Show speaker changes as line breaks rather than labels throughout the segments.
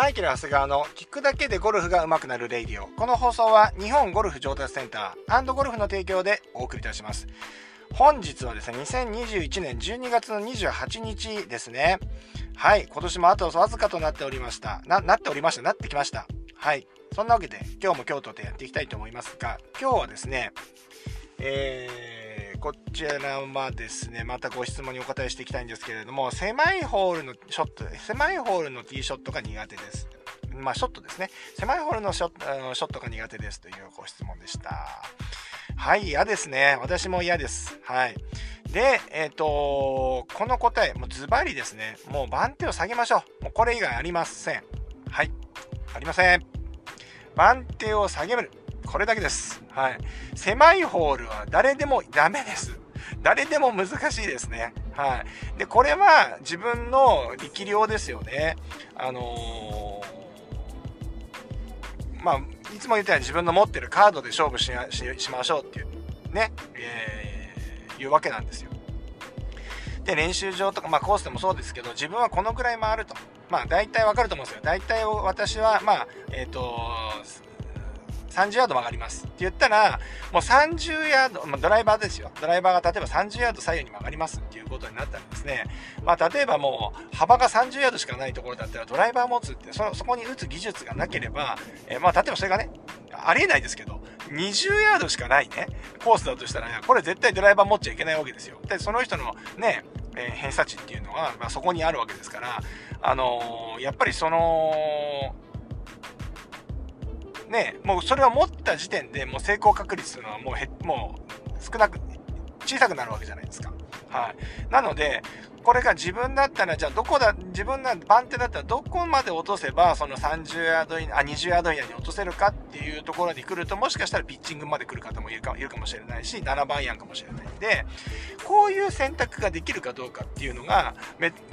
マイケル・長谷川の聞くだけでゴルフが上手くなるレイディオ。この放送は日本ゴルフ上達センターゴルフの提供でお送りいたします。本日はですね、2021年12月の28日ですね。はい、今年もあとわずかとなっておりました。な、なっておりました。なってきました。はい。そんなわけで、今日も京都でやっていきたいと思いますが、今日はですね、えー、こちらはですね、またご質問にお答えしていきたいんですけれども、狭いホールのショット、狭いホールのティーショットが苦手です。まあ、ショットですね。狭いホールのショットが苦手ですというご質問でした。はい、嫌ですね。私も嫌です。はい。で、えっ、ー、とこの答え、もうズバリですね。もう番手を下げましょう。もうこれ以外ありません。はい。ありません。番手を下げる。これだけです。はい。狭いホールは誰でもダメです。誰でも難しいですね。はい。で、これは自分の力量ですよね。あのー、まあ、いつも言ったように自分の持ってるカードで勝負ししましょうっていうね、えー、いうわけなんですよ。で、練習場とか、まあコースでもそうですけど、自分はこのくらい回ると。まあ大体わかると思うんですよ。大体私は、まあ、えっ、ー、と、30ヤード曲がりますって言ったら、もう30ヤード、まあ、ドライバーですよ。ドライバーが例えば30ヤード左右に曲がりますっていうことになったらですね、まあ、例えばもう幅が30ヤードしかないところだったらドライバー持つってそ、そこに打つ技術がなければ、えー、まあ、例えばそれがね、ありえないですけど、20ヤードしかないね、コースだとしたら、ね、これ絶対ドライバー持っちゃいけないわけですよ。で、その人のね、えー、偏差値っていうのは、まあ、そこにあるわけですから、あのー、やっぱりその、ね、もうそれを持った時点でもう成功確率というのはもうへもう少なく小さくなるわけじゃないですか。はい。なので、これが自分だったら、じゃあどこだ、自分が番手だったらどこまで落とせば、その30ヤード以、あ、20ヤード以内に落とせるかっていうところに来ると、もしかしたらピッチングまで来る方もいるかいるかもしれないし、7番やんかもしれないんで、こういう選択ができるかどうかっていうのが、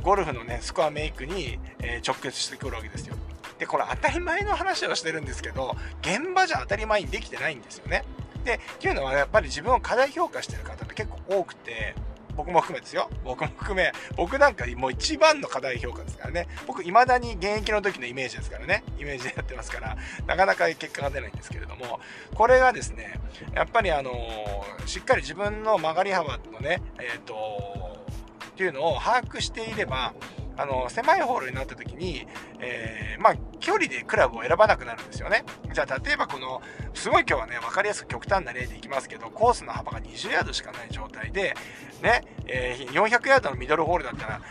ゴルフのね、スコアメイクに、直結してくるわけですよ。で、これ当たり前の話をしてるんですけど、現場じゃ当たり前にできてないんですよね。で、っていうのはやっぱり自分を過大評価してる方が結構多くて、僕も含めですよ。僕も含め、僕なんかもう一番の課題評価ですからね。僕、未だに現役の時のイメージですからね。イメージでやってますから、なかなか結果が出ないんですけれども、これがですね、やっぱりあのー、しっかり自分の曲がり幅のね、えっ、ー、とっていうのを把握していれば、あの、狭いホールになった時に、えー、まあ、距離でクラブを選ばなくなるんですよね。じゃあ、例えばこの、すごい今日はね、分かりやすく極端な例でいきますけど、コースの幅が20ヤードしかない状態で、ね、えー、400ヤードのミドルホールだったら、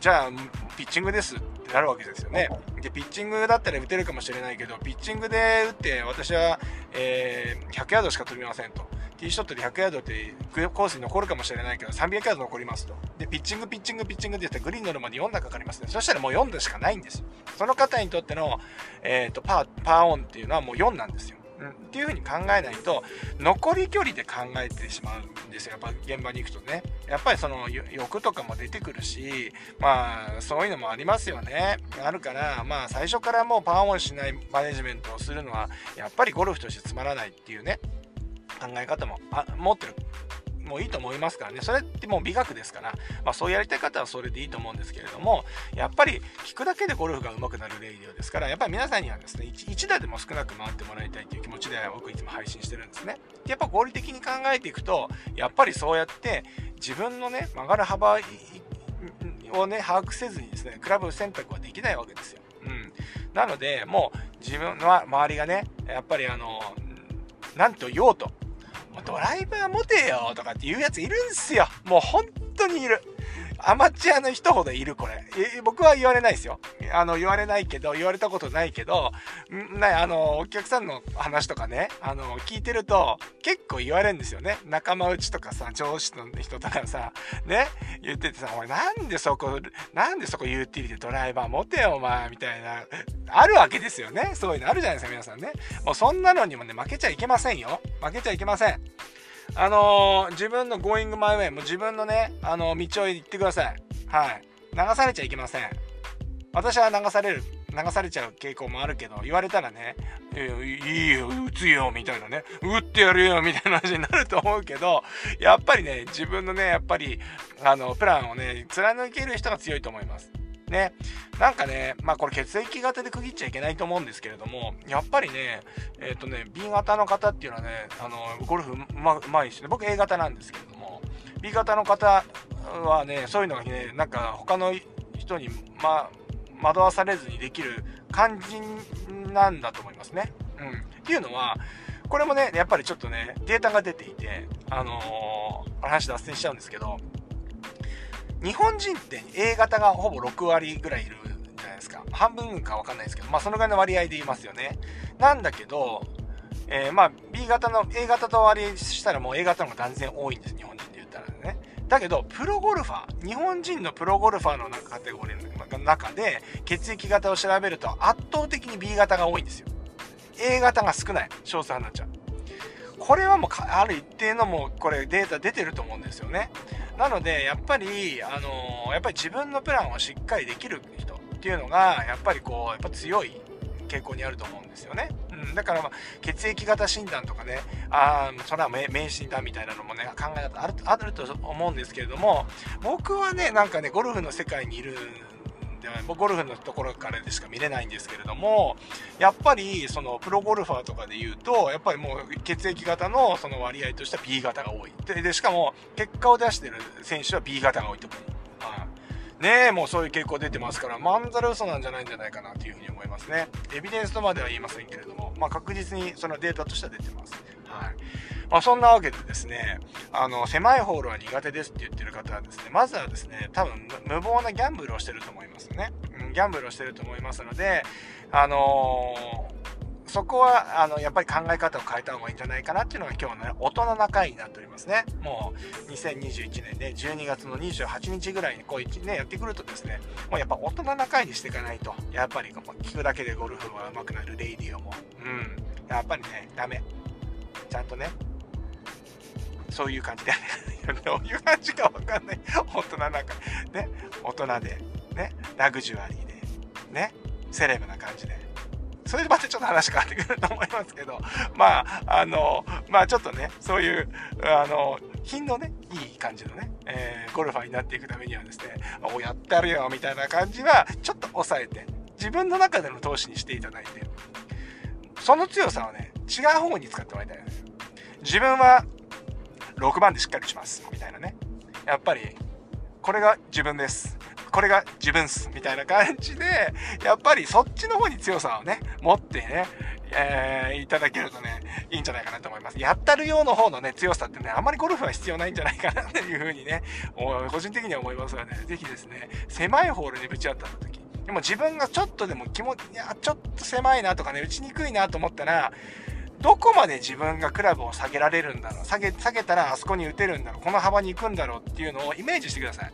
じゃあ、ピッチングですってなるわけですよね。で、ピッチングだったら打てるかもしれないけど、ピッチングで打って、私は、えー、100ヤードしか飛びませんと。ティーショットで100ヤードってコースに残るかもしれないけど、300ヤード残りますと。で、ピッチング、ピッチング、ピッチングって言ってグリーン乗るまで4打かかりますね。そしたらもう4打しかないんですよ。その方にとっての、えっ、ー、と、パー、パーオンっていうのはもう4なんですよ。うん、っていうふうに考えないと残り距離で考えてしまうんですよやっぱ現場に行くとねやっぱりその欲とかも出てくるしまあそういうのもありますよねあるからまあ最初からもうパーオンしないマネジメントをするのはやっぱりゴルフとしてつまらないっていうね考え方もあ持ってるもういいと思いますからね。それってもう美学ですから、まあそうやりたい方はそれでいいと思うんですけれども、やっぱり聞くだけでゴルフが上手くなるレイディオですから、やっぱり皆さんにはですね、1, 1打でも少なく回ってもらいたいという気持ちで僕いつも配信してるんですね。でやっぱ合理的に考えていくと、やっぱりそうやって自分のね、曲がる幅をね、把握せずにですね、クラブ選択はできないわけですよ。うん。なので、もう自分の周りがね、やっぱりあの、なんと言おうと、ドライバー持てよとかって言うやついるんすよ。もう本当にいる。アマチュアの人ほどいる、これ。僕は言われないですよ。あの、言われないけど、言われたことないけど、ね、あの、お客さんの話とかね、あの、聞いてると、結構言われるんですよね。仲間内とかさ、上司の人とかさ、ね、言っててさ、お前なんでそこ、なんでそこユーティリティドライバー持てよ、お前、みたいな、あるわけですよね。そういうのあるじゃないですか、皆さんね。もうそんなのにもね、負けちゃいけませんよ。負けちゃいけません。あのー、自分の Going My Way、も自分のね、あのー、道を行ってください。はい。流されちゃいけません。私は流される、流されちゃう傾向もあるけど、言われたらね、いいよ、打つよ、みたいなね、打ってやるよ、みたいな話になると思うけど、やっぱりね、自分のね、やっぱり、あの、プランをね、貫ける人が強いと思います。ね。なんかね、まあこれ血液型で区切っちゃいけないと思うんですけれども、やっぱりね、えっ、ー、とね、B 型の方っていうのはね、あの、ゴルフうまうまいしね、僕 A 型なんですけれども、B 型の方はね、そういうのがね、なんか他の人に、ま、惑わされずにできる感じなんだと思いますね。うん。っていうのは、これもね、やっぱりちょっとね、データが出ていて、あのー、話脱線しちゃうんですけど、日本人って A 型がほぼ6割ぐらいいるじゃないですか。半分かわかんないですけど、まあそのぐらいの割合で言いますよね。なんだけど、えー、まあ B 型の A 型と割合したらもう A 型の方が断然多いんです、日本人で言ったらね。だけど、プロゴルファー、日本人のプロゴルファーのカテゴリーの中で、血液型を調べると圧倒的に B 型が多いんですよ。A 型が少ない。少数派になっちゃう。これはもうある一定のもうこれデータ出てると思うんですよね。なのでやっぱりあのやっぱり自分のプランをしっかりできる人っていうのがやっぱりこうやっぱ強い傾向にあると思うんですよね。うん、だから、まあ、血液型診断とかね、あそれは迷信だみたいなのもね、考え方あるあると思うんですけれども、僕はね、なんかね、ゴルフの世界にいるではゴルフのところからでしか見れないんですけれどもやっぱりそのプロゴルファーとかで言うとやっぱりもう血液型のその割合としては B 型が多い。ででしかも結果を出してる選手は B 型が多いと思う、はい、ねえもうそういう傾向出てますからまんざら嘘なんじゃないんじゃないかなというふうに思いますね。エビデンスとまでは言いませんけれども、まあ、確実にそのデータとしては出てます。はい。まあ、そんなわけでですね、あの、狭いホールは苦手ですって言ってる方はですね、まずはですね、多分無謀なギャンブルをしてると思いますね。うん、ギャンブルをしてると思いますので、あのーそこは、あの、やっぱり考え方を変えた方がいいんじゃないかなっていうのが今日のね、大人な回になっておりますね。もう、2021年で、ね、12月の28日ぐらいにこう一ね、やってくるとですね、もうやっぱ大人な回にしていかないと、やっぱり聞くだけでゴルフは上手くなるレイディオも、うん、やっぱりね、ダメ。ちゃんとね、そういう感じでどういう感じかわかんない。大人なんか、ね、大人で、ね、ラグジュアリーで、ね、セレブな感じで。それでまたちょっと話変わってくると思いますけど、まあ、あの、まあちょっとね、そういう、あの、品のね、いい感じのね、えー、ゴルファーになっていくためにはですね、お、やってあるよ、みたいな感じは、ちょっと抑えて、自分の中での投資にしていただいて、その強さをね、違う方に使ってもらいたいです。自分は6番でしっかりします。みたいなね。やっぱり、これが自分です。これが自分っす。みたいな感じで、やっぱりそっちの方に強さをね、持ってね、えー、いただけるとね、いいんじゃないかなと思います。やったるようの方のね、強さってね、あんまりゴルフは必要ないんじゃないかなっていうふうにね、個人的には思いますので、ぜひですね、狭いホールにぶち当たった時、でも自分がちょっとでも気持ち、いや、ちょっと狭いなとかね、打ちにくいなと思ったら、どこまで自分がクラブを下げられるんだろう下げ下げたらあそこに打てるんだろうこの幅に行くんだろうっていうのをイメージしてください。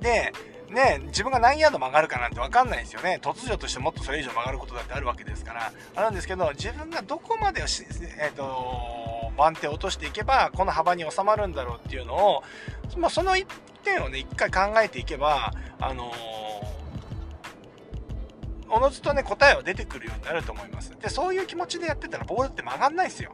でね自分が何ヤード曲がるかなんて分かんないですよね。突如としてもっとそれ以上曲がることだってあるわけですから。あるんですけど自分がどこまで、えーと、番手を落としていけばこの幅に収まるんだろうっていうのを、ま、その一点をね一回考えていけばあのーおのずとね、答えは出てくるようになると思います。で、そういう気持ちでやってたらボールって曲がんないですよ。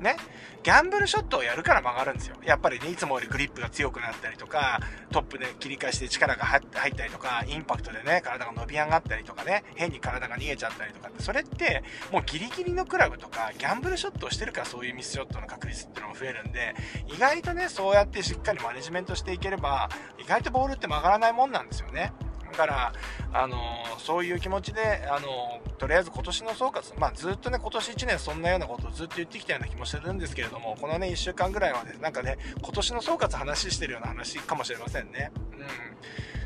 ね。ギャンブルショットをやるから曲がるんですよ。やっぱりね、いつもよりグリップが強くなったりとか、トップで切り返して力が入ったりとか、インパクトでね、体が伸び上がったりとかね、変に体が逃げちゃったりとかって、それって、もうギリギリのクラブとか、ギャンブルショットをしてるからそういうミスショットの確率っていうのも増えるんで、意外とね、そうやってしっかりマネジメントしていければ、意外とボールって曲がらないもんなんですよね。から、あのそういう気持ちで、あのとりあえず今年の総括、まあ、ずっとね、今年1年そんなようなことをずっと言ってきたような気もするんですけれども、このね、1週間ぐらいはね、なんかね、今年の総括話してるような話かもしれませんね。う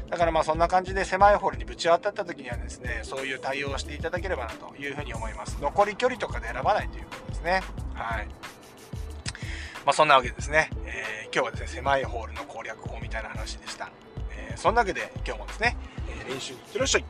ん。だからまあそんな感じで狭いホールにぶち当たった時にはですね、そういう対応をしていただければなというふうに思います。残り距離とかで選ばないということですね。はい。まあそんなわけですね、えー、今日はですね、狭いホールの攻略法みたいな話でした。そんなわけで今日もですね、練習に行ってらっしゃい